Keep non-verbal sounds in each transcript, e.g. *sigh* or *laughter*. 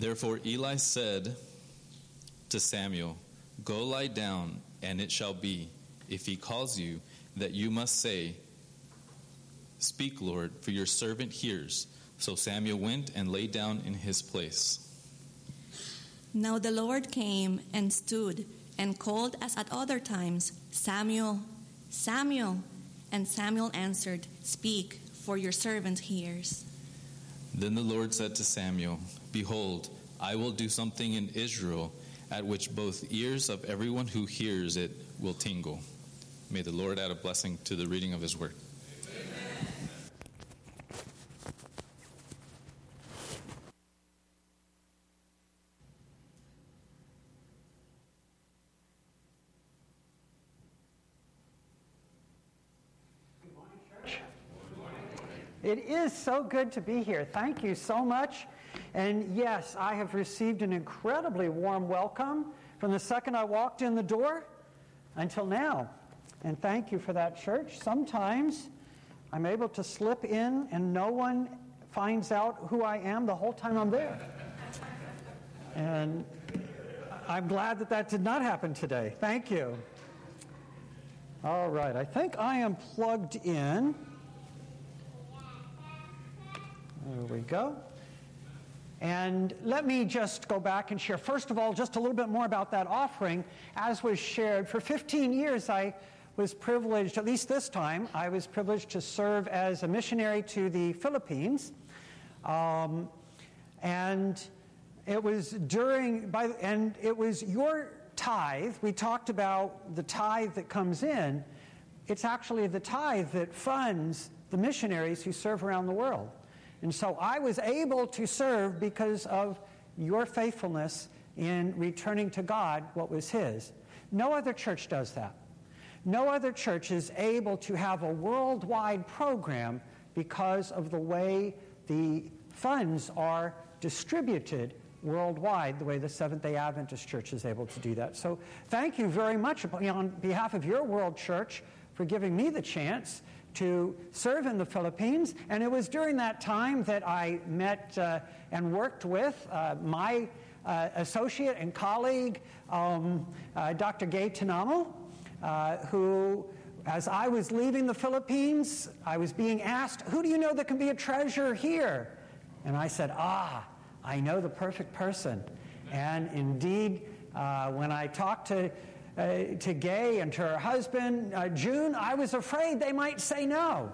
Therefore Eli said to Samuel, Go lie down, and it shall be, if he calls you, that you must say, Speak, Lord, for your servant hears. So Samuel went and lay down in his place. Now the Lord came and stood and called as at other times, Samuel, Samuel. And Samuel answered, Speak, for your servant hears. Then the Lord said to Samuel, Behold, I will do something in Israel at which both ears of everyone who hears it will tingle. May the Lord add a blessing to the reading of his word. It is so good to be here. Thank you so much. And yes, I have received an incredibly warm welcome from the second I walked in the door until now. And thank you for that, church. Sometimes I'm able to slip in and no one finds out who I am the whole time I'm there. And I'm glad that that did not happen today. Thank you. All right, I think I am plugged in. There we go. And let me just go back and share, first of all, just a little bit more about that offering. As was shared, for 15 years I was privileged, at least this time, I was privileged to serve as a missionary to the Philippines. Um, and it was during, by, and it was your tithe. We talked about the tithe that comes in. It's actually the tithe that funds the missionaries who serve around the world. And so I was able to serve because of your faithfulness in returning to God what was His. No other church does that. No other church is able to have a worldwide program because of the way the funds are distributed worldwide, the way the Seventh day Adventist Church is able to do that. So, thank you very much on behalf of your world church for giving me the chance to serve in the Philippines. And it was during that time that I met uh, and worked with uh, my uh, associate and colleague, um, uh, Dr. Gay Tanamo, uh, who, as I was leaving the Philippines, I was being asked, Who do you know that can be a treasure here? And I said, Ah, I know the perfect person. And indeed, uh, when I talked to uh, to Gay and to her husband, uh, June, I was afraid they might say no.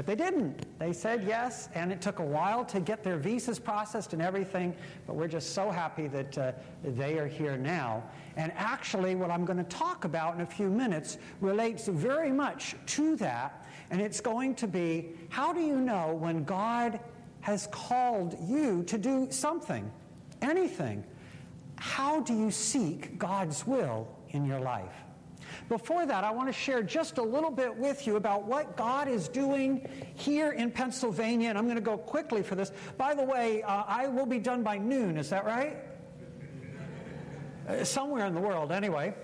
But they didn't. They said yes, and it took a while to get their visas processed and everything, but we're just so happy that uh, they are here now. And actually, what I'm going to talk about in a few minutes relates very much to that, and it's going to be how do you know when God has called you to do something, anything? How do you seek God's will in your life? Before that, I want to share just a little bit with you about what God is doing here in Pennsylvania, and I'm going to go quickly for this. By the way, uh, I will be done by noon, is that right? Uh, somewhere in the world, anyway.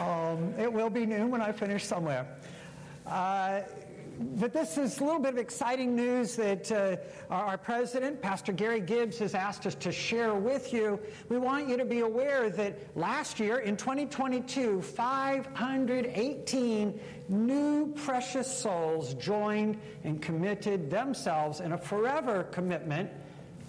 Um, it will be noon when I finish somewhere. Uh, but this is a little bit of exciting news that uh, our president, Pastor Gary Gibbs, has asked us to share with you. We want you to be aware that last year, in 2022, 518 new precious souls joined and committed themselves in a forever commitment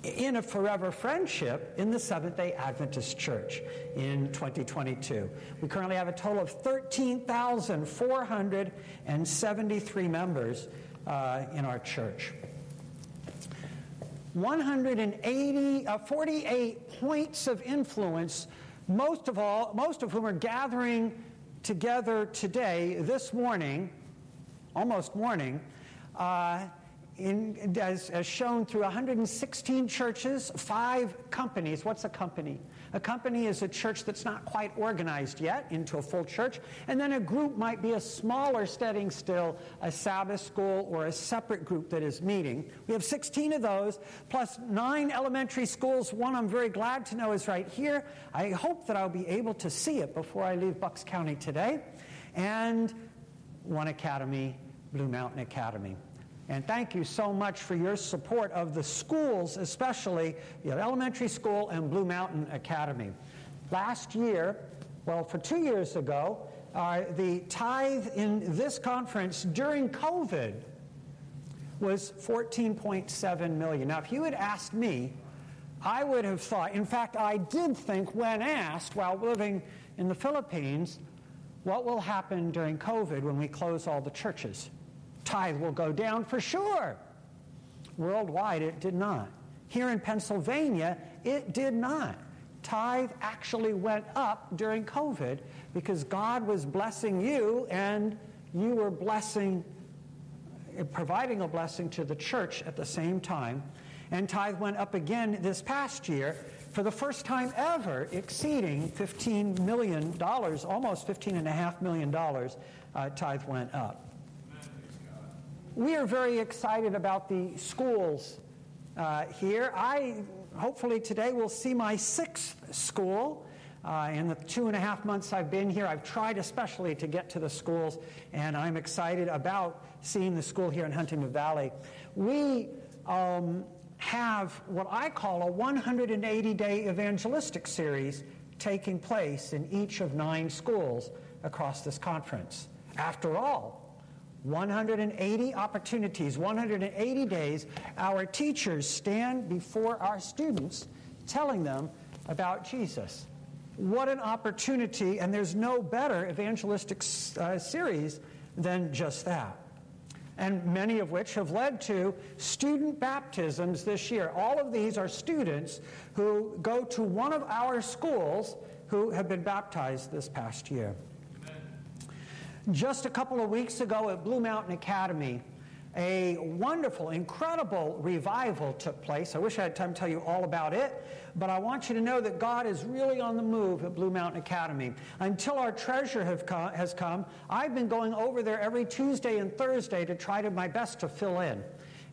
in a forever friendship in the Seventh day Adventist Church in 2022. We currently have a total of 13,473 members uh, in our church. 180, uh, 48 points of influence, most of all, most of whom are gathering together today, this morning, almost morning. Uh, in, as, as, shown through 116 churches, five companies. What's a company? A company is a church that's not quite organized yet into a full church. And then a group might be a smaller setting still, a Sabbath school or a separate group that is meeting. We have 16 of those, plus nine elementary schools. One I'm very glad to know is right here. I hope that I'll be able to see it before I leave Bucks County today. And one academy, Blue Mountain Academy. And thank you so much for your support of the schools, especially the elementary school and Blue Mountain Academy. Last year, well, for two years ago, uh, the tithe in this conference during COVID was 14.7 million. Now, if you had asked me, I would have thought, in fact, I did think when asked while living in the Philippines, what will happen during COVID when we close all the churches? Tithe will go down for sure. Worldwide, it did not. Here in Pennsylvania, it did not. Tithe actually went up during COVID because God was blessing you and you were blessing, providing a blessing to the church at the same time. And tithe went up again this past year for the first time ever, exceeding $15 million, almost $15.5 million, uh, tithe went up. We are very excited about the schools uh, here. I hopefully today will see my sixth school. Uh, in the two and a half months I've been here, I've tried especially to get to the schools, and I'm excited about seeing the school here in Huntingdon Valley. We um, have what I call a 180 day evangelistic series taking place in each of nine schools across this conference. After all, 180 opportunities, 180 days, our teachers stand before our students telling them about Jesus. What an opportunity, and there's no better evangelistic uh, series than just that. And many of which have led to student baptisms this year. All of these are students who go to one of our schools who have been baptized this past year. Just a couple of weeks ago at Blue Mountain Academy, a wonderful, incredible revival took place. I wish I had time to tell you all about it, but I want you to know that God is really on the move at Blue Mountain Academy. Until our treasure has come, I've been going over there every Tuesday and Thursday to try to my best to fill in.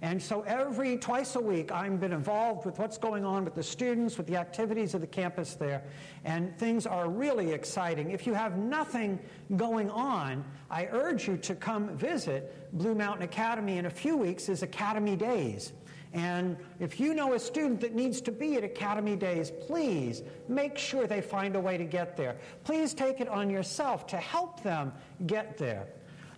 And so every twice a week, I've been involved with what's going on with the students, with the activities of the campus there, and things are really exciting. If you have nothing going on, I urge you to come visit Blue Mountain Academy in a few weeks is Academy Days. And if you know a student that needs to be at Academy Days, please make sure they find a way to get there. Please take it on yourself to help them get there.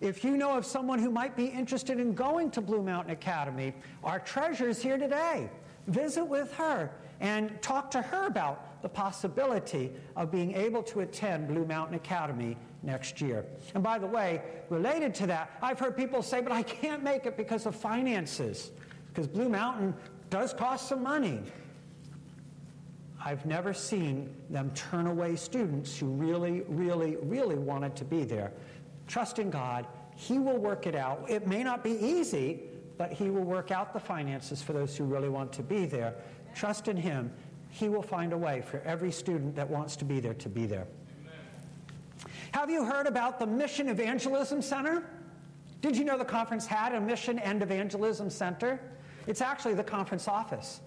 If you know of someone who might be interested in going to Blue Mountain Academy, our treasure is here today. Visit with her and talk to her about the possibility of being able to attend Blue Mountain Academy next year. And by the way, related to that, I've heard people say, but I can't make it because of finances, because Blue Mountain does cost some money. I've never seen them turn away students who really, really, really wanted to be there. Trust in God. He will work it out. It may not be easy, but He will work out the finances for those who really want to be there. Trust in Him. He will find a way for every student that wants to be there to be there. Amen. Have you heard about the Mission Evangelism Center? Did you know the conference had a Mission and Evangelism Center? It's actually the conference office.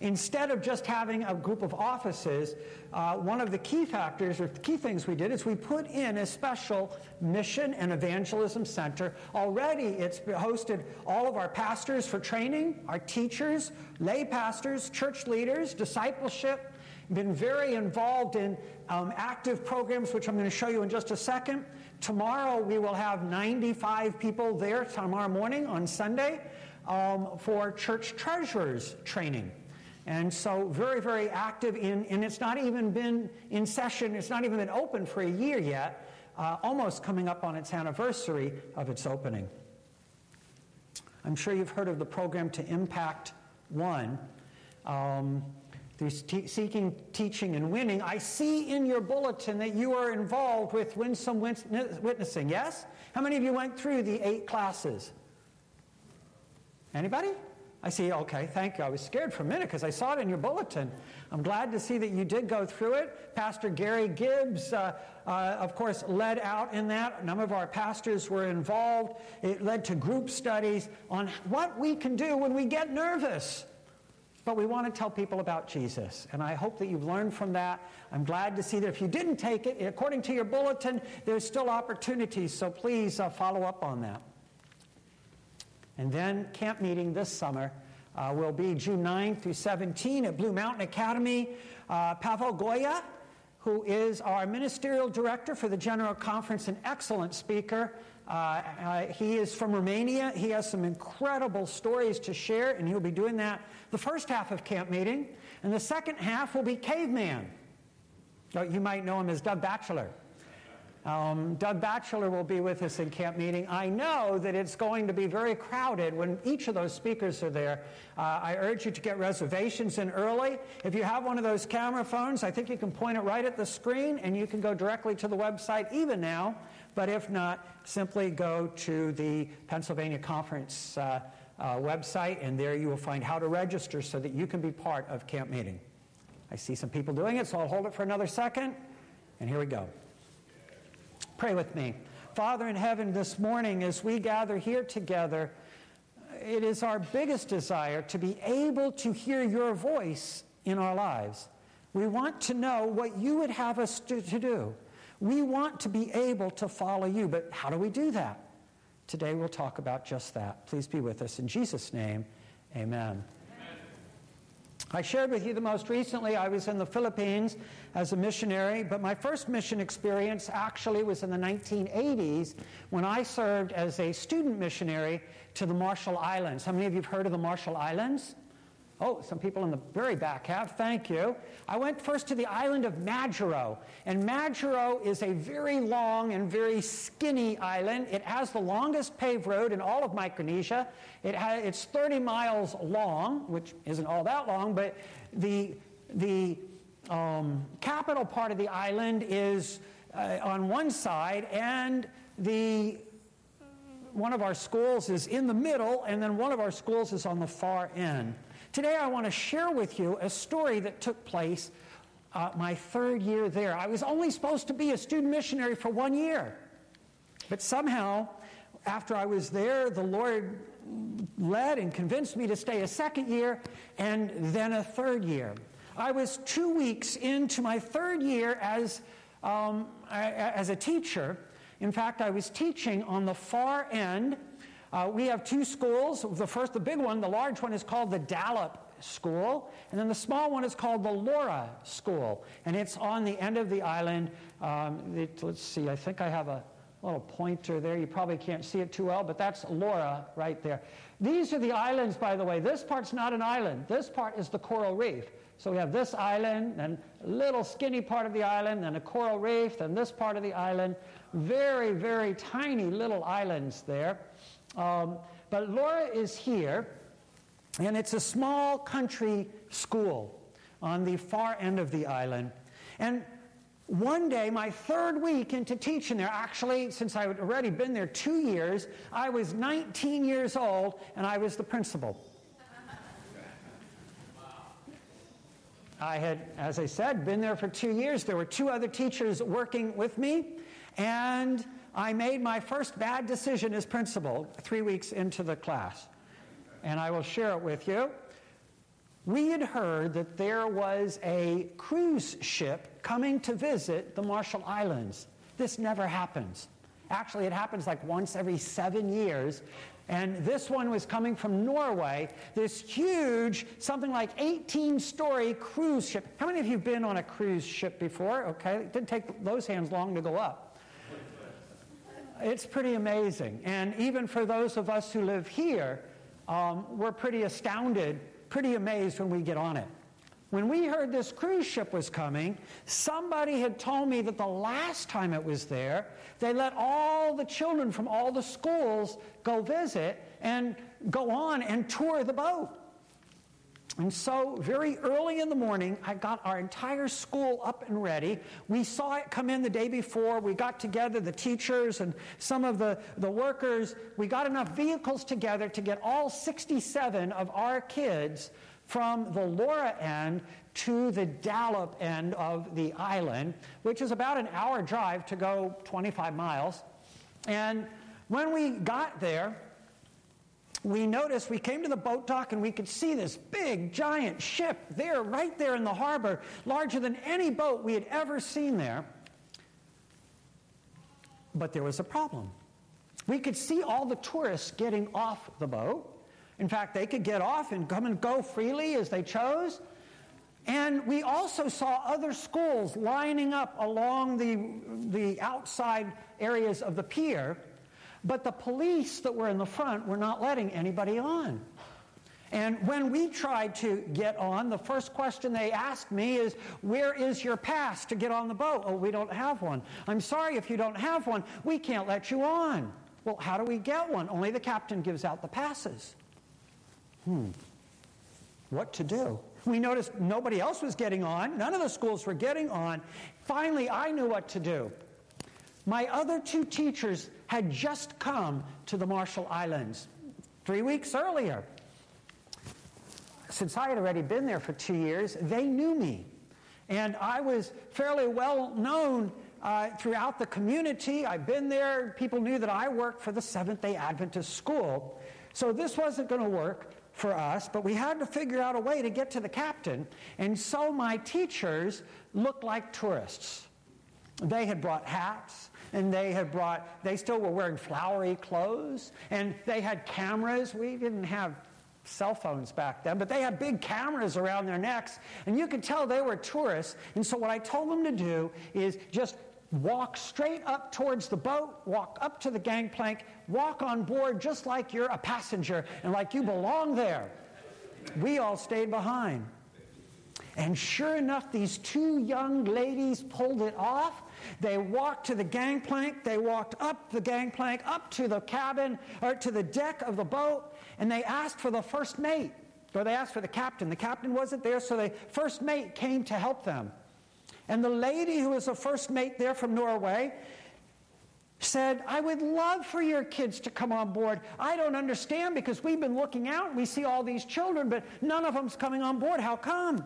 Instead of just having a group of offices, uh, one of the key factors or key things we did is we put in a special mission and evangelism center. Already it's hosted all of our pastors for training, our teachers, lay pastors, church leaders, discipleship, been very involved in um, active programs, which I'm going to show you in just a second. Tomorrow we will have 95 people there tomorrow morning on Sunday um, for church treasurers training. And so, very, very active in, and it's not even been in session, it's not even been open for a year yet, uh, almost coming up on its anniversary of its opening. I'm sure you've heard of the program to Impact One. Um, through seeking, teaching, and winning, I see in your bulletin that you are involved with winsome witnessing. Yes? How many of you went through the eight classes? Anybody? I see, okay, thank you. I was scared for a minute because I saw it in your bulletin. I'm glad to see that you did go through it. Pastor Gary Gibbs, uh, uh, of course, led out in that. A number of our pastors were involved. It led to group studies on what we can do when we get nervous. But we want to tell people about Jesus. And I hope that you've learned from that. I'm glad to see that if you didn't take it, according to your bulletin, there's still opportunities. So please uh, follow up on that. And then camp meeting this summer uh, will be June 9 through 17 at Blue Mountain Academy. Uh, Pavel Goia, who is our ministerial director for the General Conference, an excellent speaker. Uh, uh, he is from Romania. He has some incredible stories to share, and he'll be doing that the first half of camp meeting. And the second half will be Caveman. You might know him as Doug Batchelor. Um, Doug Batchelor will be with us in camp meeting. I know that it's going to be very crowded when each of those speakers are there. Uh, I urge you to get reservations in early. If you have one of those camera phones, I think you can point it right at the screen and you can go directly to the website even now. But if not, simply go to the Pennsylvania Conference uh, uh, website and there you will find how to register so that you can be part of camp meeting. I see some people doing it, so I'll hold it for another second. And here we go. Pray with me. Father in heaven, this morning as we gather here together, it is our biggest desire to be able to hear your voice in our lives. We want to know what you would have us to, to do. We want to be able to follow you, but how do we do that? Today we'll talk about just that. Please be with us. In Jesus' name, amen. I shared with you the most recently, I was in the Philippines as a missionary, but my first mission experience actually was in the 1980s when I served as a student missionary to the Marshall Islands. How many of you have heard of the Marshall Islands? Oh, some people in the very back have. Thank you. I went first to the island of Majuro. And Majuro is a very long and very skinny island. It has the longest paved road in all of Micronesia. It has, it's 30 miles long, which isn't all that long, but the, the um, capital part of the island is uh, on one side, and the one of our schools is in the middle, and then one of our schools is on the far end. Today, I want to share with you a story that took place uh, my third year there. I was only supposed to be a student missionary for one year. But somehow, after I was there, the Lord led and convinced me to stay a second year and then a third year. I was two weeks into my third year as, um, as a teacher. In fact, I was teaching on the far end uh, we have two schools. The first, the big one, the large one is called the Delap School, and then the small one is called the Laura School, and it's on the end of the island. Um, it, let's see, I think I have a little pointer there. You probably can't see it too well, but that's Laura right there. These are the islands, by the way. This part's not an island. This part is the coral reef. So we have this island, and a little skinny part of the island, and a coral reef, and this part of the island. Very, very tiny little islands there. Um, but Laura is here, and it's a small country school on the far end of the island. And one day, my third week into teaching there, actually, since I had already been there two years, I was 19 years old and I was the principal. *laughs* I had, as I said, been there for two years. There were two other teachers working with me, and I made my first bad decision as principal three weeks into the class, and I will share it with you. We had heard that there was a cruise ship coming to visit the Marshall Islands. This never happens. Actually, it happens like once every seven years. And this one was coming from Norway, this huge, something like 18 story cruise ship. How many of you have been on a cruise ship before? Okay, it didn't take those hands long to go up. It's pretty amazing. And even for those of us who live here, um, we're pretty astounded, pretty amazed when we get on it. When we heard this cruise ship was coming, somebody had told me that the last time it was there, they let all the children from all the schools go visit and go on and tour the boat. And so, very early in the morning, I got our entire school up and ready. We saw it come in the day before. We got together, the teachers and some of the, the workers. We got enough vehicles together to get all 67 of our kids from the Laura end to the Delap end of the island, which is about an hour drive to go 25 miles. And when we got there, we noticed we came to the boat dock and we could see this big, giant ship there, right there in the harbor, larger than any boat we had ever seen there. But there was a problem. We could see all the tourists getting off the boat. In fact, they could get off and come and go freely as they chose. And we also saw other schools lining up along the, the outside areas of the pier, but the police that were in the front were not letting anybody on. And when we tried to get on, the first question they asked me is, Where is your pass to get on the boat? Oh, we don't have one. I'm sorry if you don't have one. We can't let you on. Well, how do we get one? Only the captain gives out the passes. Hmm. What to do? We noticed nobody else was getting on. None of the schools were getting on. Finally, I knew what to do. My other two teachers had just come to the Marshall Islands three weeks earlier. Since I had already been there for two years, they knew me. And I was fairly well known uh, throughout the community. I've been there. People knew that I worked for the Seventh day Adventist school. So this wasn't going to work for us, but we had to figure out a way to get to the captain. And so my teachers looked like tourists. They had brought hats, and they had brought, they still were wearing flowery clothes, and they had cameras. We didn't have cell phones back then, but they had big cameras around their necks, and you could tell they were tourists. And so what I told them to do is just walk straight up towards the boat, walk up to the gangplank, walk on board just like you're a passenger and like you belong there. We all stayed behind. And sure enough, these two young ladies pulled it off. They walked to the gangplank, they walked up the gangplank, up to the cabin, or to the deck of the boat, and they asked for the first mate, or they asked for the captain. The captain wasn't there, so the first mate came to help them. And the lady who was the first mate there from Norway said, I would love for your kids to come on board. I don't understand because we've been looking out we see all these children, but none of them's coming on board. How come?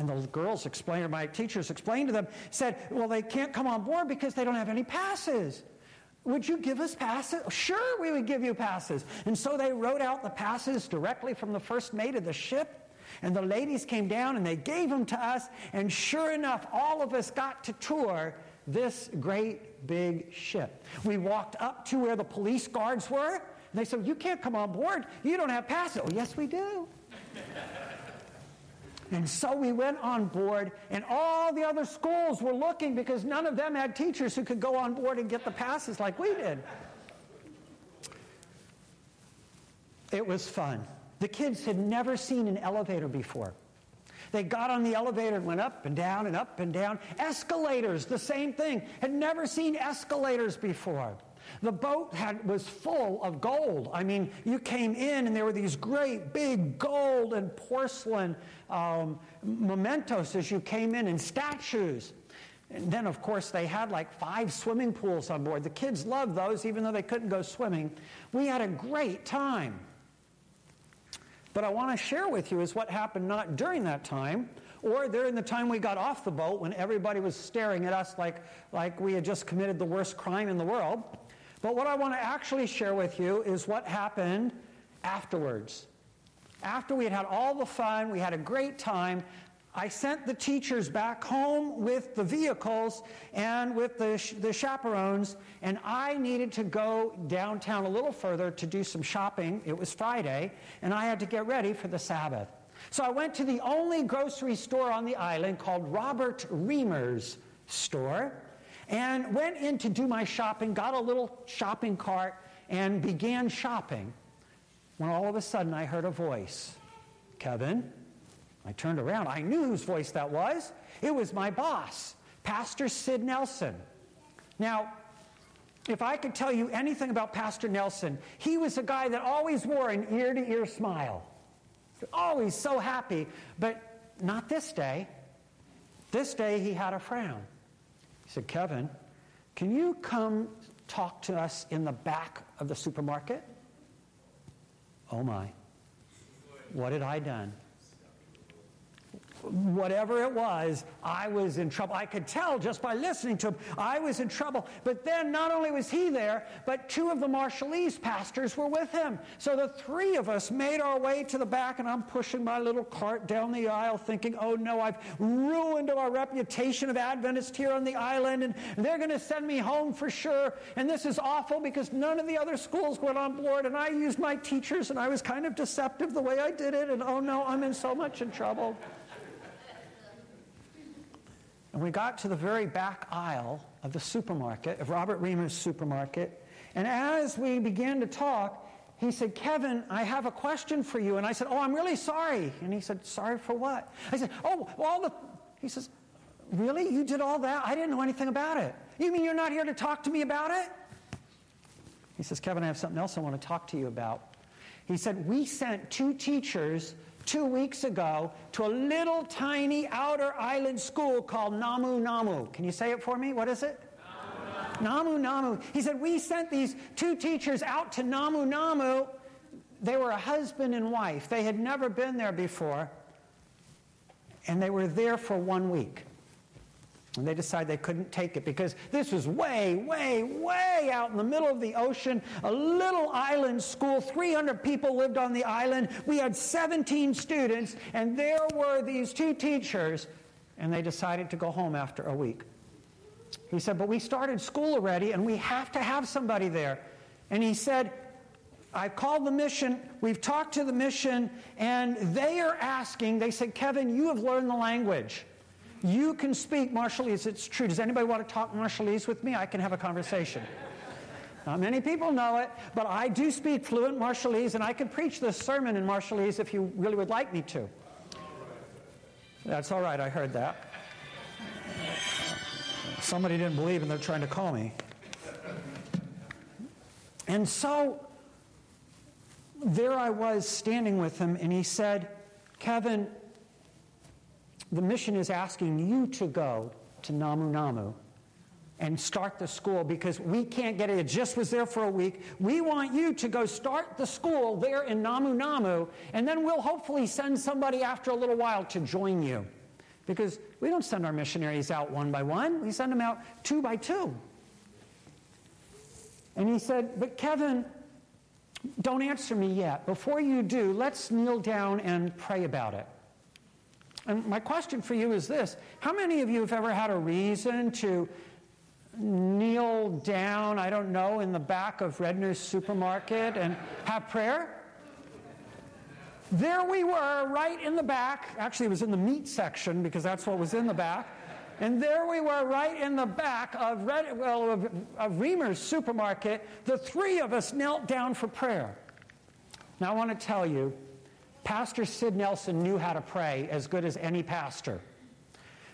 And the girls explained, or my teachers explained to them, said, Well, they can't come on board because they don't have any passes. Would you give us passes? Sure, we would give you passes. And so they wrote out the passes directly from the first mate of the ship. And the ladies came down and they gave them to us. And sure enough, all of us got to tour this great big ship. We walked up to where the police guards were. And they said, You can't come on board. You don't have passes. Oh, yes, we do. And so we went on board, and all the other schools were looking because none of them had teachers who could go on board and get the passes like we did. It was fun. The kids had never seen an elevator before. They got on the elevator and went up and down and up and down. Escalators, the same thing. Had never seen escalators before. The boat had, was full of gold. I mean, you came in and there were these great big gold and porcelain um, mementos as you came in and statues. And then, of course, they had like five swimming pools on board. The kids loved those, even though they couldn't go swimming. We had a great time. But I want to share with you is what happened not during that time or during the time we got off the boat when everybody was staring at us like, like we had just committed the worst crime in the world. But what I want to actually share with you is what happened afterwards. After we had had all the fun, we had a great time, I sent the teachers back home with the vehicles and with the, sh- the chaperones, and I needed to go downtown a little further to do some shopping. It was Friday, and I had to get ready for the Sabbath. So I went to the only grocery store on the island called Robert Reimers store and went in to do my shopping, got a little shopping cart, and began shopping. When all of a sudden I heard a voice Kevin, I turned around. I knew whose voice that was. It was my boss, Pastor Sid Nelson. Now, if I could tell you anything about Pastor Nelson, he was a guy that always wore an ear to ear smile. Always so happy, but not this day. This day he had a frown. Said, Kevin, can you come talk to us in the back of the supermarket? Oh my. What had I done? Whatever it was, I was in trouble. I could tell just by listening to him, I was in trouble. But then not only was he there, but two of the Marshallese pastors were with him. So the three of us made our way to the back, and I'm pushing my little cart down the aisle thinking, oh no, I've ruined our reputation of Adventist here on the island, and they're going to send me home for sure. And this is awful because none of the other schools went on board, and I used my teachers, and I was kind of deceptive the way I did it, and oh no, I'm in so much in trouble. And we got to the very back aisle of the supermarket, of Robert Reimers supermarket. And as we began to talk, he said, Kevin, I have a question for you. And I said, Oh, I'm really sorry. And he said, Sorry for what? I said, Oh, all the. He says, Really? You did all that? I didn't know anything about it. You mean you're not here to talk to me about it? He says, Kevin, I have something else I want to talk to you about. He said, We sent two teachers two weeks ago to a little tiny outer island school called Namu Namu. Can you say it for me? What is it? Namu Namu. He said, We sent these two teachers out to Namu Namu. They were a husband and wife. They had never been there before. And they were there for one week. And they decided they couldn't take it because this was way, way, way out in the middle of the ocean, a little island school. 300 people lived on the island. We had 17 students, and there were these two teachers, and they decided to go home after a week. He said, But we started school already, and we have to have somebody there. And he said, I've called the mission, we've talked to the mission, and they are asking, they said, Kevin, you have learned the language. You can speak Marshallese. It's true. Does anybody want to talk Marshallese with me? I can have a conversation. Not many people know it, but I do speak fluent Marshallese, and I can preach this sermon in Marshallese if you really would like me to. That's all right, I heard that. Somebody didn't believe, and they're trying to call me. And so there I was standing with him, and he said, Kevin, the mission is asking you to go to Namu Namu and start the school because we can't get it. It just was there for a week. We want you to go start the school there in Namu Namu, and then we'll hopefully send somebody after a little while to join you. Because we don't send our missionaries out one by one, we send them out two by two. And he said, But Kevin, don't answer me yet. Before you do, let's kneel down and pray about it. And my question for you is this How many of you have ever had a reason to kneel down, I don't know, in the back of Redner's supermarket and have prayer? There we were, right in the back. Actually, it was in the meat section because that's what was in the back. And there we were, right in the back of, Red, well, of, of Reimers supermarket. The three of us knelt down for prayer. Now, I want to tell you, Pastor Sid Nelson knew how to pray as good as any pastor.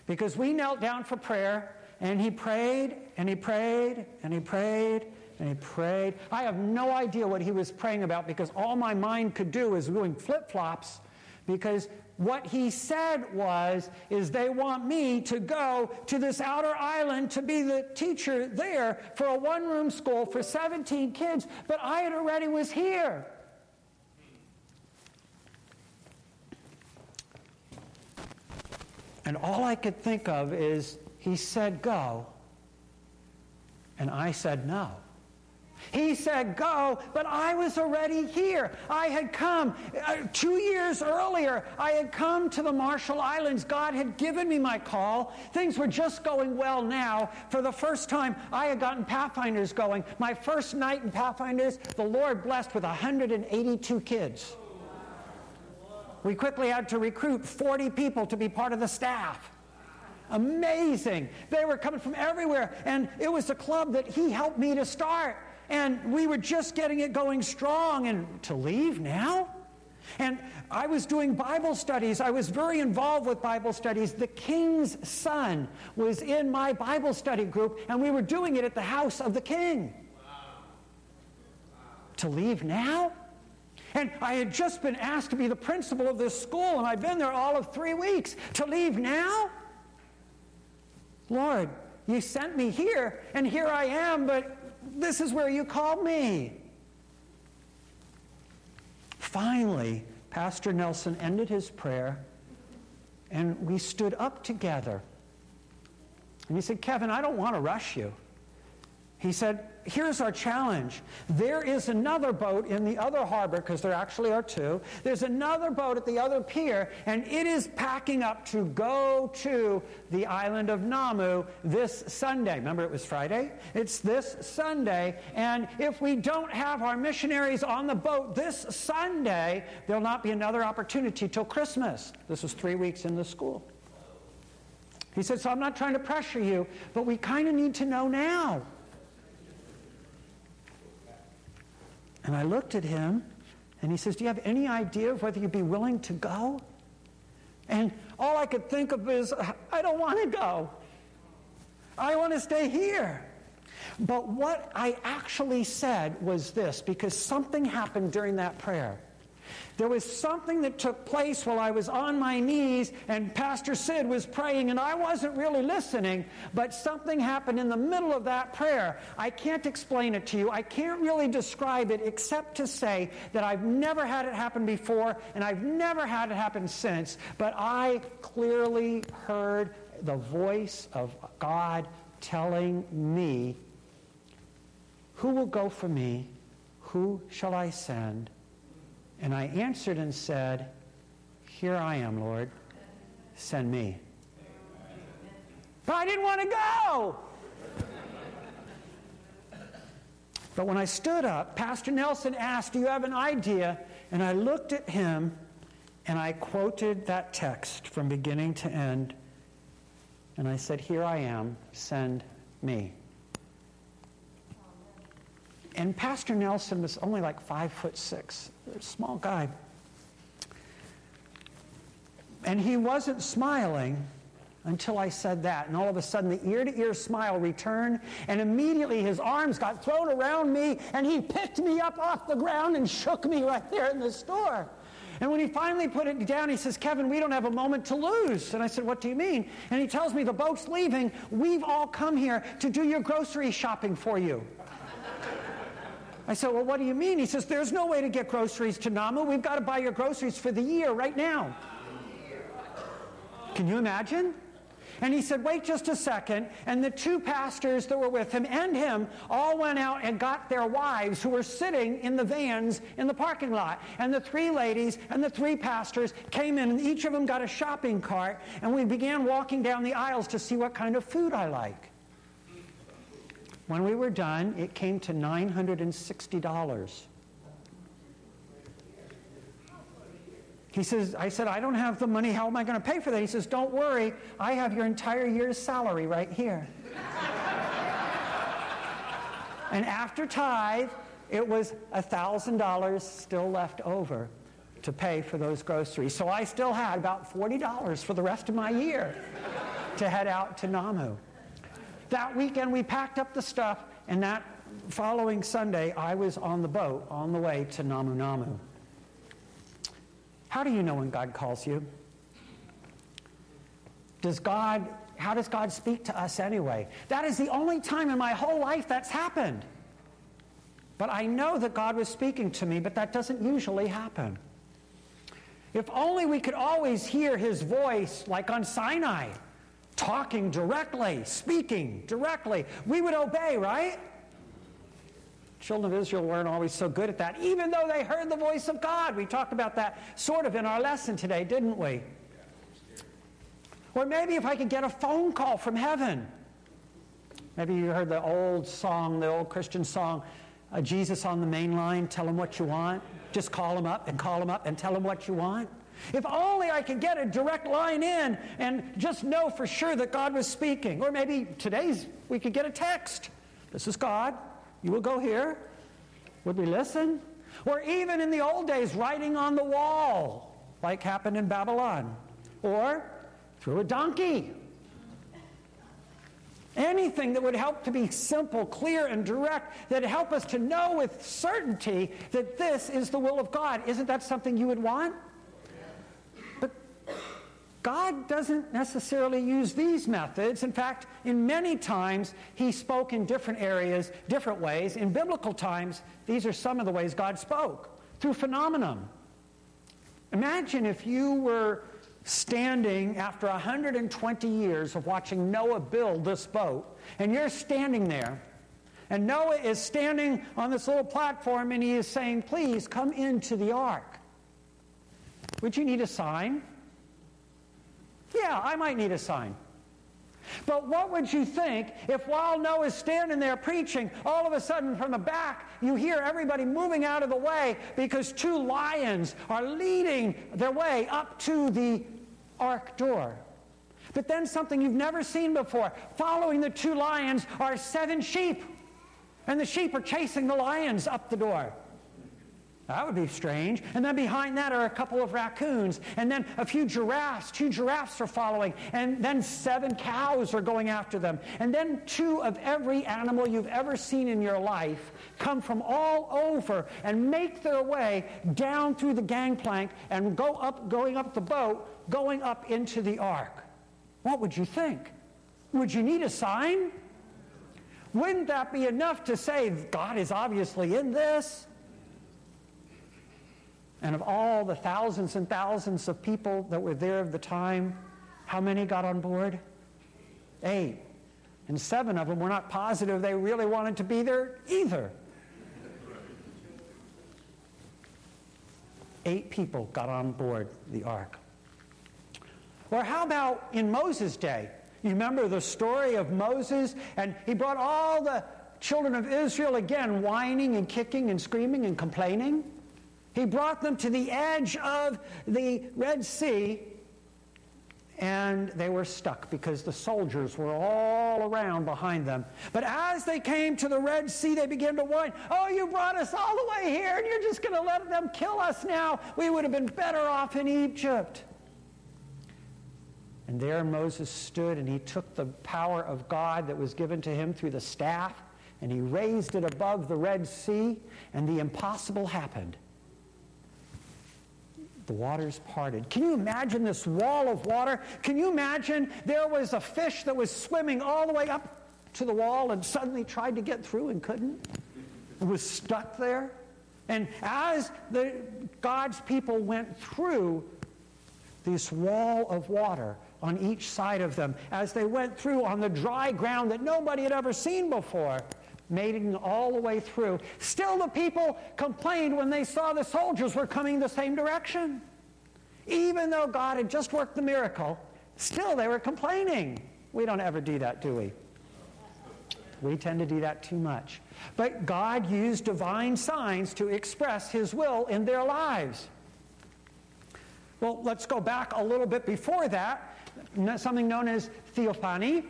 Because we knelt down for prayer, and he prayed, and he prayed, and he prayed, and he prayed. I have no idea what he was praying about because all my mind could do is doing flip flops because what he said was is they want me to go to this outer island to be the teacher there for a one room school for 17 kids but i had already was here And all I could think of is he said go, and I said no. He said go, but I was already here. I had come uh, two years earlier. I had come to the Marshall Islands. God had given me my call. Things were just going well now. For the first time, I had gotten Pathfinders going. My first night in Pathfinders, the Lord blessed with 182 kids. We quickly had to recruit 40 people to be part of the staff. Amazing. They were coming from everywhere. And it was a club that he helped me to start. And we were just getting it going strong. And to leave now? And I was doing Bible studies. I was very involved with Bible studies. The king's son was in my Bible study group, and we were doing it at the house of the king. To leave now? And I had just been asked to be the principal of this school, and I've been there all of three weeks. To leave now? Lord, you sent me here, and here I am, but this is where you called me. Finally, Pastor Nelson ended his prayer, and we stood up together. And he said, Kevin, I don't want to rush you. He said, Here's our challenge. There is another boat in the other harbor, because there actually are two. There's another boat at the other pier, and it is packing up to go to the island of Namu this Sunday. Remember, it was Friday? It's this Sunday. And if we don't have our missionaries on the boat this Sunday, there'll not be another opportunity till Christmas. This was three weeks in the school. He said, So I'm not trying to pressure you, but we kind of need to know now. And I looked at him and he says, Do you have any idea of whether you'd be willing to go? And all I could think of is, I don't want to go. I want to stay here. But what I actually said was this because something happened during that prayer. There was something that took place while I was on my knees and Pastor Sid was praying, and I wasn't really listening, but something happened in the middle of that prayer. I can't explain it to you. I can't really describe it except to say that I've never had it happen before and I've never had it happen since, but I clearly heard the voice of God telling me, Who will go for me? Who shall I send? And I answered and said, Here I am, Lord. Send me. But I didn't want to go. But when I stood up, Pastor Nelson asked, Do you have an idea? And I looked at him and I quoted that text from beginning to end. And I said, Here I am, send me. And Pastor Nelson was only like five foot six, a small guy. And he wasn't smiling until I said that. And all of a sudden, the ear to ear smile returned, and immediately his arms got thrown around me, and he picked me up off the ground and shook me right there in the store. And when he finally put it down, he says, Kevin, we don't have a moment to lose. And I said, What do you mean? And he tells me, The boat's leaving. We've all come here to do your grocery shopping for you. I said, Well, what do you mean? He says, There's no way to get groceries to Namu. We've got to buy your groceries for the year right now. Can you imagine? And he said, Wait just a second. And the two pastors that were with him and him all went out and got their wives who were sitting in the vans in the parking lot. And the three ladies and the three pastors came in, and each of them got a shopping cart. And we began walking down the aisles to see what kind of food I like. When we were done, it came to $960. He says, I said, I don't have the money. How am I going to pay for that? He says, Don't worry. I have your entire year's salary right here. *laughs* and after tithe, it was $1,000 still left over to pay for those groceries. So I still had about $40 for the rest of my year to head out to Namu. That weekend, we packed up the stuff, and that following Sunday, I was on the boat on the way to Namu Namu. How do you know when God calls you? Does God, how does God speak to us anyway? That is the only time in my whole life that's happened. But I know that God was speaking to me, but that doesn't usually happen. If only we could always hear his voice like on Sinai talking directly, speaking directly, we would obey, right? Children of Israel weren't always so good at that, even though they heard the voice of God. We talked about that sort of in our lesson today, didn't we? Or maybe if I could get a phone call from heaven. Maybe you heard the old song, the old Christian song, uh, Jesus on the main line, tell him what you want. Just call him up and call him up and tell him what you want. If only I could get a direct line in and just know for sure that God was speaking. Or maybe today's we could get a text. This is God. You will go here. Would we listen? Or even in the old days, writing on the wall, like happened in Babylon. Or through a donkey. Anything that would help to be simple, clear, and direct, that help us to know with certainty that this is the will of God. Isn't that something you would want? God doesn't necessarily use these methods. In fact, in many times, he spoke in different areas, different ways. In biblical times, these are some of the ways God spoke through phenomenon. Imagine if you were standing after 120 years of watching Noah build this boat, and you're standing there, and Noah is standing on this little platform and he is saying, Please come into the ark. Would you need a sign? Yeah, I might need a sign. But what would you think if while Noah's standing there preaching, all of a sudden from the back you hear everybody moving out of the way because two lions are leading their way up to the ark door? But then something you've never seen before. Following the two lions are seven sheep. And the sheep are chasing the lions up the door. That would be strange. And then behind that are a couple of raccoons. And then a few giraffes. Two giraffes are following. And then seven cows are going after them. And then two of every animal you've ever seen in your life come from all over and make their way down through the gangplank and go up, going up the boat, going up into the ark. What would you think? Would you need a sign? Wouldn't that be enough to say God is obviously in this? And of all the thousands and thousands of people that were there at the time, how many got on board? Eight. And seven of them were not positive they really wanted to be there either. Eight people got on board the ark. Or how about in Moses' day? You remember the story of Moses, and he brought all the children of Israel again whining and kicking and screaming and complaining. He brought them to the edge of the Red Sea, and they were stuck because the soldiers were all around behind them. But as they came to the Red Sea, they began to whine, Oh, you brought us all the way here, and you're just going to let them kill us now. We would have been better off in Egypt. And there Moses stood and he took the power of God that was given to him through the staff and he raised it above the Red Sea, and the impossible happened. The waters parted. Can you imagine this wall of water? Can you imagine there was a fish that was swimming all the way up to the wall and suddenly tried to get through and couldn't? It was stuck there. And as the, God's people went through this wall of water, on each side of them as they went through on the dry ground that nobody had ever seen before, making all the way through. Still, the people complained when they saw the soldiers were coming the same direction. Even though God had just worked the miracle, still they were complaining. We don't ever do that, do we? We tend to do that too much. But God used divine signs to express His will in their lives. Well, let's go back a little bit before that something known as theophany,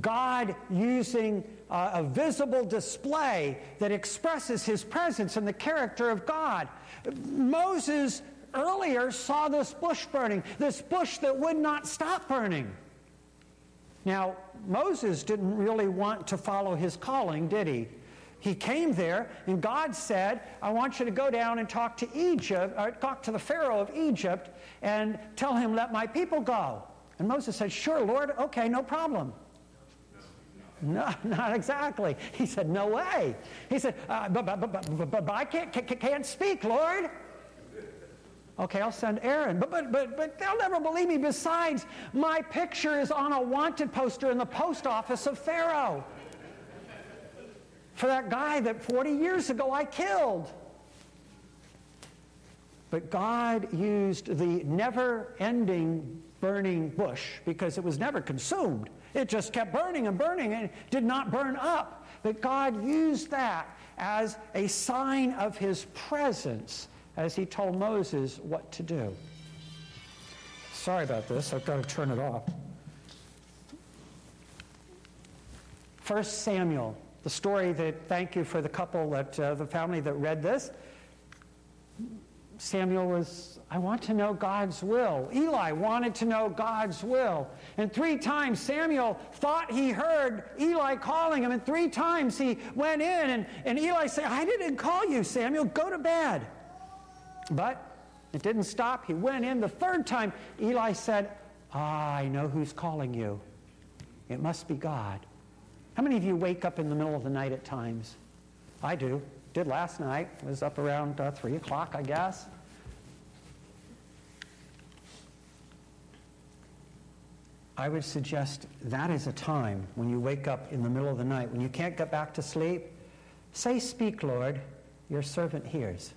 God using uh, a visible display that expresses his presence and the character of God. Moses earlier saw this bush burning, this bush that would not stop burning. Now, Moses didn't really want to follow his calling, did he? He came there, and God said, I want you to go down and talk to Egypt, or talk to the Pharaoh of Egypt, and tell him, let my people go. And Moses said, Sure, Lord, okay, no problem. No, *laughs* not exactly. He said, No way. He said, uh, but, but, but, but, I can't, can't speak, Lord. Okay, I'll send Aaron. But, but, but, but they'll never believe me. Besides, my picture is on a wanted poster in the post office of Pharaoh for that guy that 40 years ago I killed. But God used the never ending burning bush because it was never consumed. It just kept burning and burning and did not burn up. But God used that as a sign of his presence as he told Moses what to do. Sorry about this, I've got to turn it off. First Samuel, the story that, thank you for the couple that, uh, the family that read this. Samuel was, I want to know God's will. Eli wanted to know God's will. And three times Samuel thought he heard Eli calling him, and three times he went in, and, and Eli said, I didn't call you, Samuel, go to bed. But it didn't stop. He went in. The third time, Eli said, ah, I know who's calling you. It must be God. How many of you wake up in the middle of the night at times? I do. Did last night. Was up around uh, 3 o'clock, I guess. I would suggest that is a time when you wake up in the middle of the night, when you can't get back to sleep, say, Speak, Lord, your servant hears.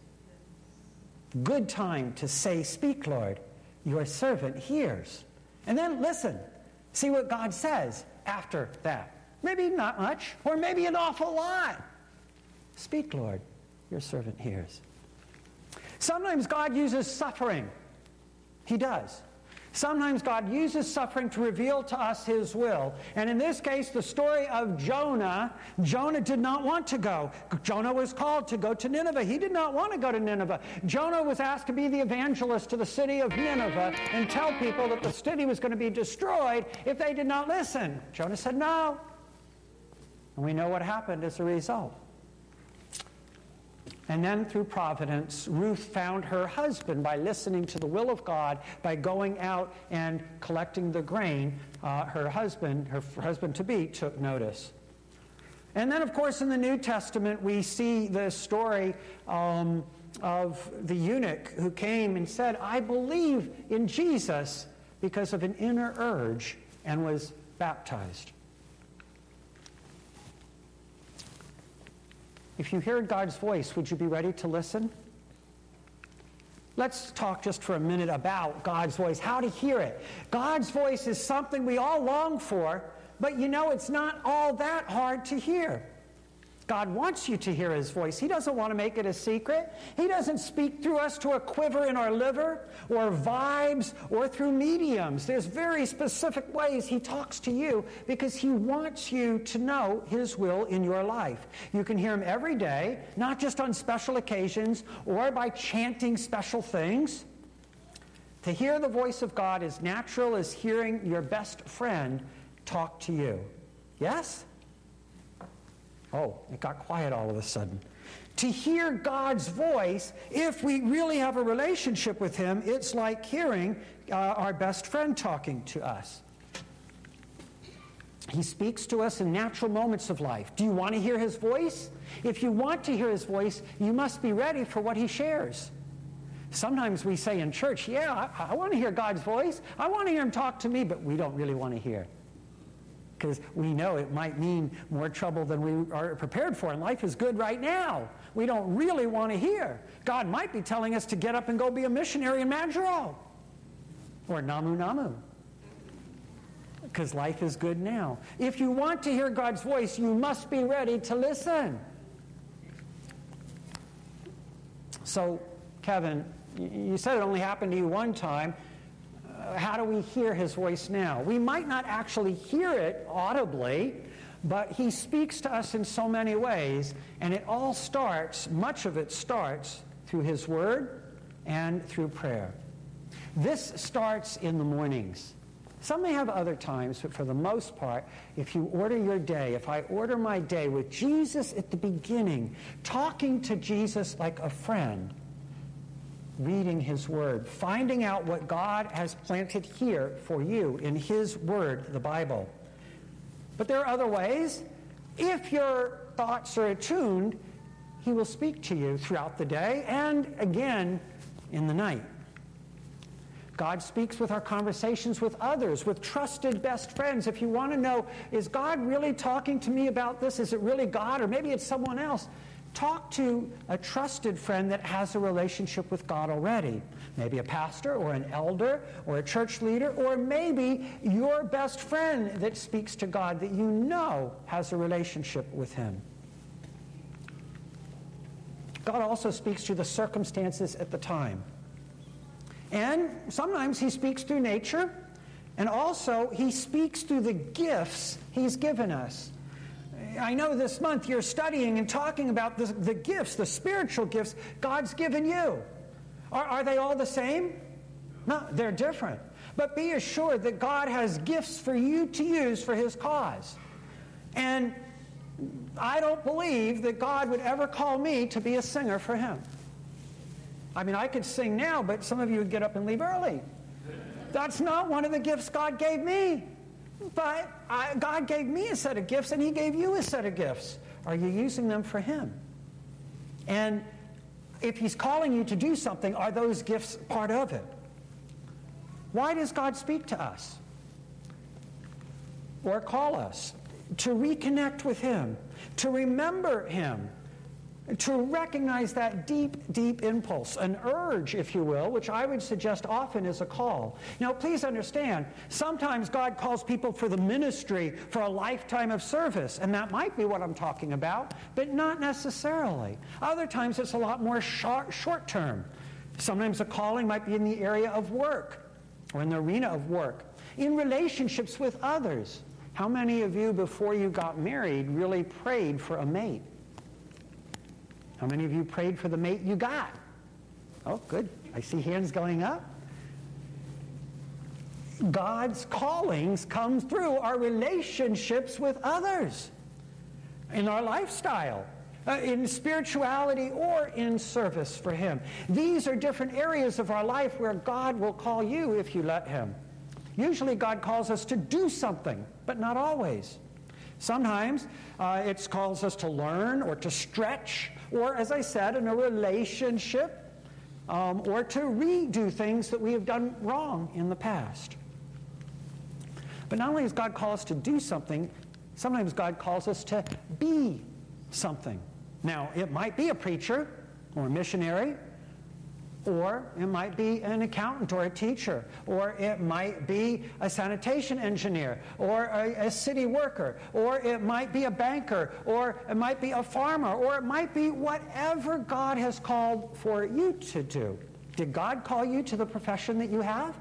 Good time to say, Speak, Lord, your servant hears. And then listen, see what God says after that. Maybe not much, or maybe an awful lot. Speak, Lord, your servant hears. Sometimes God uses suffering. He does. Sometimes God uses suffering to reveal to us his will. And in this case, the story of Jonah, Jonah did not want to go. Jonah was called to go to Nineveh. He did not want to go to Nineveh. Jonah was asked to be the evangelist to the city of Nineveh and tell people that the city was going to be destroyed if they did not listen. Jonah said no. And we know what happened as a result. And then through providence, Ruth found her husband by listening to the will of God, by going out and collecting the grain. Uh, her husband, her husband to be, took notice. And then, of course, in the New Testament, we see the story um, of the eunuch who came and said, I believe in Jesus because of an inner urge and was baptized. If you heard God's voice, would you be ready to listen? Let's talk just for a minute about God's voice, how to hear it. God's voice is something we all long for, but you know it's not all that hard to hear. God wants you to hear his voice. He doesn't want to make it a secret. He doesn't speak through us to a quiver in our liver or vibes or through mediums. There's very specific ways he talks to you because he wants you to know his will in your life. You can hear him every day, not just on special occasions or by chanting special things. To hear the voice of God is natural as hearing your best friend talk to you. Yes? Oh, it got quiet all of a sudden. To hear God's voice, if we really have a relationship with Him, it's like hearing uh, our best friend talking to us. He speaks to us in natural moments of life. Do you want to hear His voice? If you want to hear His voice, you must be ready for what He shares. Sometimes we say in church, Yeah, I, I want to hear God's voice. I want to hear Him talk to me, but we don't really want to hear because we know it might mean more trouble than we are prepared for. And life is good right now. We don't really want to hear. God might be telling us to get up and go be a missionary in Majuro or Namu Namu because life is good now. If you want to hear God's voice, you must be ready to listen. So, Kevin, you said it only happened to you one time how do we hear his voice now? We might not actually hear it audibly, but he speaks to us in so many ways, and it all starts, much of it starts, through his word and through prayer. This starts in the mornings. Some may have other times, but for the most part, if you order your day, if I order my day with Jesus at the beginning, talking to Jesus like a friend, reading His Word, finding out what God has planted here for you in His Word, the Bible. But there are other ways. If your thoughts are attuned, He will speak to you throughout the day and again in the night. God speaks with our conversations with others, with trusted best friends. If you want to know, is God really talking to me about this? Is it really God? Or maybe it's someone else. Talk to a trusted friend that has a relationship with God already. Maybe a pastor or an elder or a church leader, or maybe your best friend that speaks to God that you know has a relationship with Him. God also speaks to the circumstances at the time. And sometimes He speaks through nature, and also He speaks through the gifts He's given us. I know this month you're studying and talking about the, the gifts, the spiritual gifts God's given you. Are, are they all the same? No, they're different. But be assured that God has gifts for you to use for His cause. And I don't believe that God would ever call me to be a singer for Him. I mean, I could sing now, but some of you would get up and leave early. That's not one of the gifts God gave me. But I, God gave me a set of gifts and He gave you a set of gifts. Are you using them for Him? And if He's calling you to do something, are those gifts part of it? Why does God speak to us? or call us to reconnect with Him, to remember Him, to recognize that deep, deep impulse, an urge, if you will, which I would suggest often is a call. Now, please understand, sometimes God calls people for the ministry for a lifetime of service, and that might be what I'm talking about, but not necessarily. Other times it's a lot more short, short term. Sometimes a calling might be in the area of work or in the arena of work, in relationships with others. How many of you, before you got married, really prayed for a mate? How many of you prayed for the mate you got? Oh, good. I see hands going up. God's callings come through our relationships with others, in our lifestyle, uh, in spirituality, or in service for Him. These are different areas of our life where God will call you if you let Him. Usually, God calls us to do something, but not always. Sometimes uh, it calls us to learn or to stretch or, as I said, in a relationship, um, or to redo things that we have done wrong in the past. But not only does God call us to do something, sometimes God calls us to be something. Now, it might be a preacher or a missionary or it might be an accountant or a teacher, or it might be a sanitation engineer, or a, a, city worker, or it might be a banker, or it might be a farmer, or it might be whatever God has called for you to do. Did God call you to the profession that you have?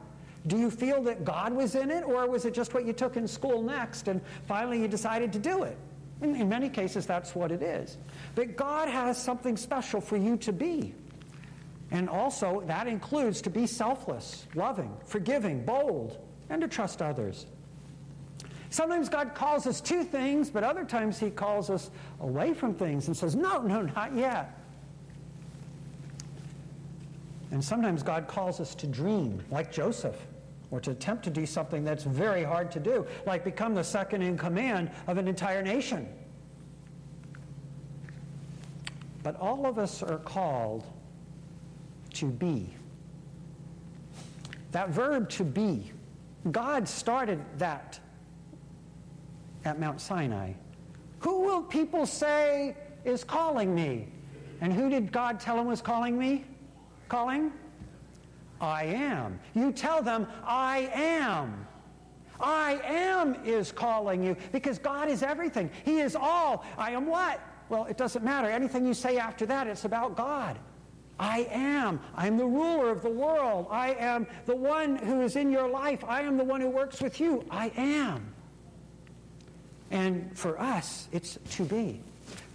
Do you feel that God was in it, or was it just what you took in school next and finally you decided to do it? In, in many cases, that's what it is. But God has something special for you to be. And also, that includes to be selfless, loving, forgiving, bold, and to trust others. Sometimes God calls us to things, but other times He calls us away from things and says, No, no, not yet. And sometimes God calls us to dream, like Joseph, or to attempt to do something that's very hard to do, like become the second in command of an entire nation. But all of us are called to be. That verb to be, God started that at Mount Sinai. Who will people say is calling me? And who did God tell him was calling me? Calling? I am. You tell them, I am. I am is calling you because God is everything. He is all. I am what? Well, it doesn't matter. Anything you say after that, it's about God. I am. I'm the ruler of the world. I am the one who is in your life. I am the one who works with you. I am. And for us, it's to be.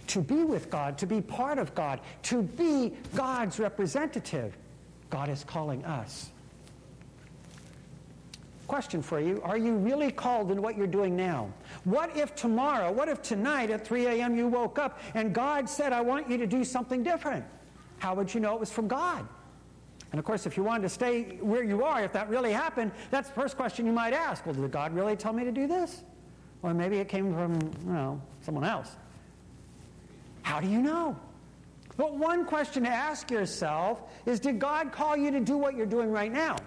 To be with God, to be part of God, to be God's representative. God is calling us. Question for you Are you really called in what you're doing now? What if tomorrow, what if tonight at 3 a.m. you woke up and God said, I want you to do something different? How would you know it was from God? And of course, if you wanted to stay where you are, if that really happened, that's the first question you might ask. Well, did God really tell me to do this? Or maybe it came from, you know, someone else. How do you know? But one question to ask yourself is Did God call you to do what you're doing right now?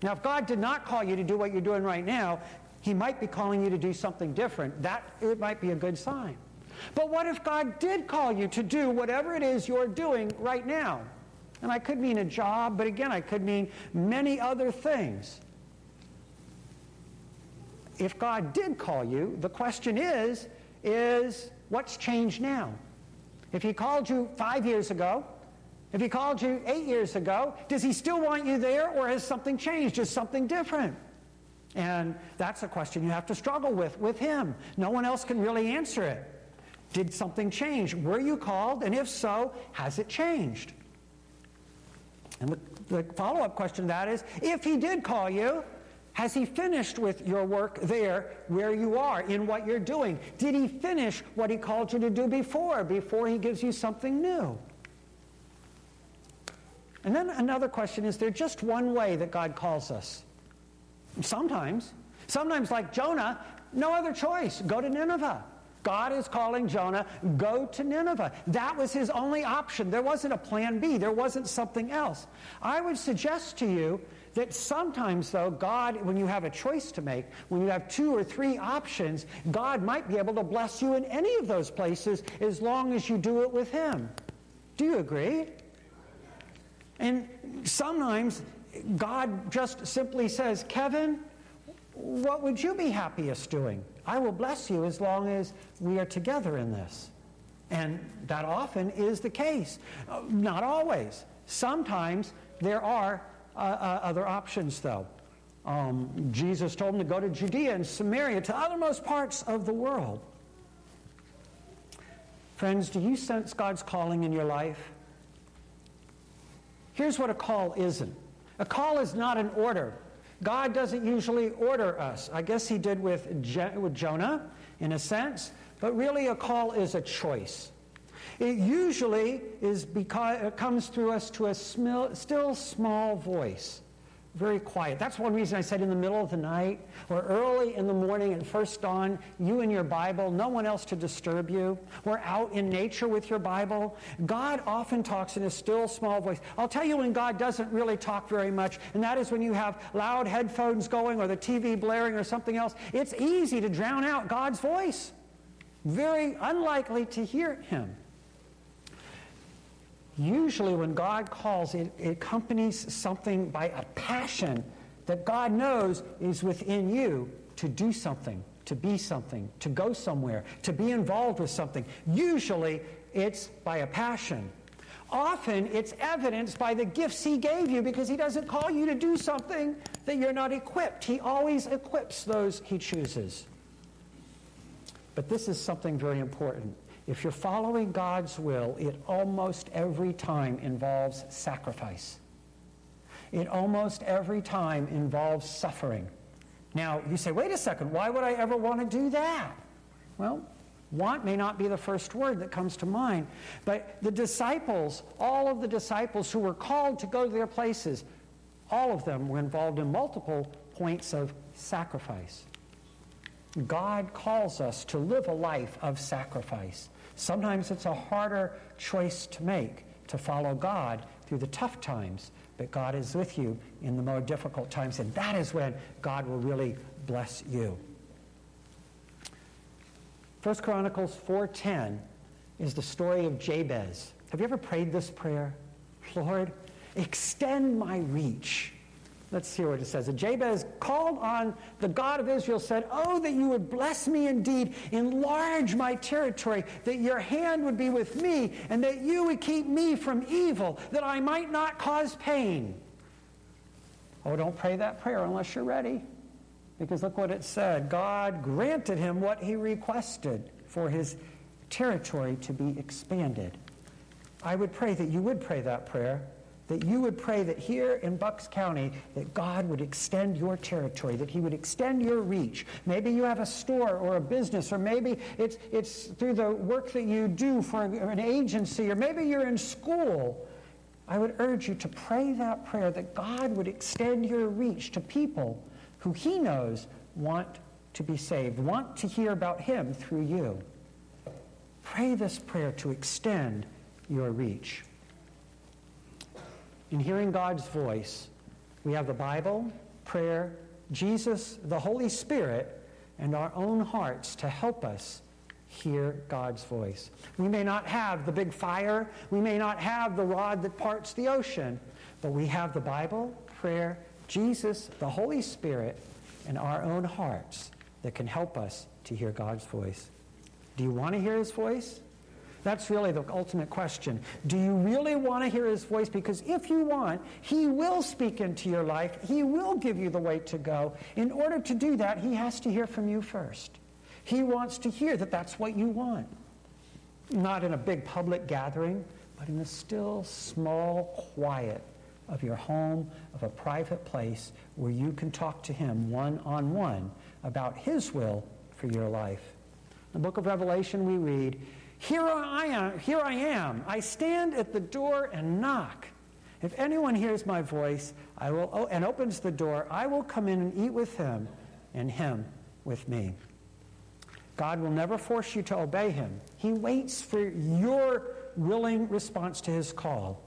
Now, if God did not call you to do what you're doing right now, He might be calling you to do something different. That it might be a good sign. But what if God did call you to do whatever it is you're doing right now? And I could mean a job, but again, I could mean many other things. If God did call you, the question is, is what's changed now? If he called you five years ago, if he called you eight years ago, does he still want you there or has something changed? Is something different? And that's a question you have to struggle with with him. No one else can really answer it. Did something change? Were you called? And if so, has it changed? And the, the follow up question to that is if he did call you, has he finished with your work there where you are, in what you're doing? Did he finish what he called you to do before, before he gives you something new? And then another question is there just one way that God calls us? Sometimes. Sometimes, like Jonah, no other choice. Go to Nineveh. God is calling Jonah, go to Nineveh. That was his only option. There wasn't a plan B, there wasn't something else. I would suggest to you that sometimes, though, God, when you have a choice to make, when you have two or three options, God might be able to bless you in any of those places as long as you do it with Him. Do you agree? And sometimes God just simply says, Kevin, what would you be happiest doing? I will bless you as long as we are together in this. And that often is the case. Uh, not always. Sometimes there are uh, uh, other options, though. Um, Jesus told him to go to Judea and Samaria, to othermost parts of the world. Friends, do you sense God's calling in your life? Here's what a call isn't a call is not an order. God doesn't usually order us. I guess he did with, Je- with Jonah, in a sense, but really a call is a choice. It usually is because it comes through us to a still small voice very quiet. That's one reason I said in the middle of the night or early in the morning at first dawn, you and your Bible, no one else to disturb you. We're out in nature with your Bible. God often talks in a still small voice. I'll tell you when God doesn't really talk very much, and that is when you have loud headphones going or the TV blaring or something else. It's easy to drown out God's voice. Very unlikely to hear him. Usually, when God calls, it, it accompanies something by a passion that God knows is within you to do something, to be something, to go somewhere, to be involved with something. Usually, it's by a passion. Often, it's evidenced by the gifts He gave you because He doesn't call you to do something that you're not equipped. He always equips those He chooses. But this is something very important. If you're following God's will, it almost every time involves sacrifice. It almost every time involves suffering. Now, you say, wait a second, why would I ever want to do that? Well, want may not be the first word that comes to mind, but the disciples, all of the disciples who were called to go to their places, all of them were involved in multiple points of sacrifice. God calls us to live a life of sacrifice. Sometimes it's a harder choice to make to follow God through the tough times, but God is with you in the more difficult times, and that is when God will really bless you. 1 Chronicles 4:10 is the story of Jabez. Have you ever prayed this prayer? Lord, extend my reach Let's hear what it says. Jabez called on the God of Israel, said, Oh, that you would bless me indeed, enlarge my territory, that your hand would be with me, and that you would keep me from evil, that I might not cause pain. Oh, don't pray that prayer unless you're ready. Because look what it said God granted him what he requested for his territory to be expanded. I would pray that you would pray that prayer that you would pray that here in Bucks County, that God would extend your territory, that He would extend your reach. Maybe you have a store or a business, or maybe it's, it's through the work that you do for an agency, or maybe you're in school. I would urge you to pray that prayer that God would extend your reach to people who He knows want to be saved, want to hear about Him through you. Pray this prayer to extend your reach. In hearing God's voice, we have the Bible, prayer, Jesus, the Holy Spirit, and our own hearts to help us hear God's voice. We may not have the big fire, we may not have the rod that parts the ocean, but we have the Bible, prayer, Jesus, the Holy Spirit, and our own hearts that can help us to hear God's voice. Do you want to hear his voice? That's really the ultimate question. Do you really want to hear his voice? Because if you want, he will speak into your life. He will give you the way to go. In order to do that, he has to hear from you first. He wants to hear that that's what you want. Not in a big public gathering, but in the still, small quiet of your home, of a private place where you can talk to him one on one about his will for your life. In the book of Revelation, we read, here I am, here I am. I stand at the door and knock. If anyone hears my voice I will, oh, and opens the door, I will come in and eat with him, and him with me. God will never force you to obey him. He waits for your willing response to his call.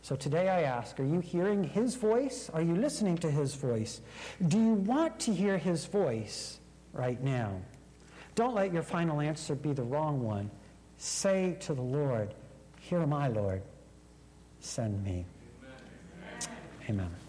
So today I ask, are you hearing his voice? Are you listening to his voice? Do you want to hear his voice right now? Don't let your final answer be the wrong one. Say to the Lord, Here am I, Lord. Send me. Amen. Amen.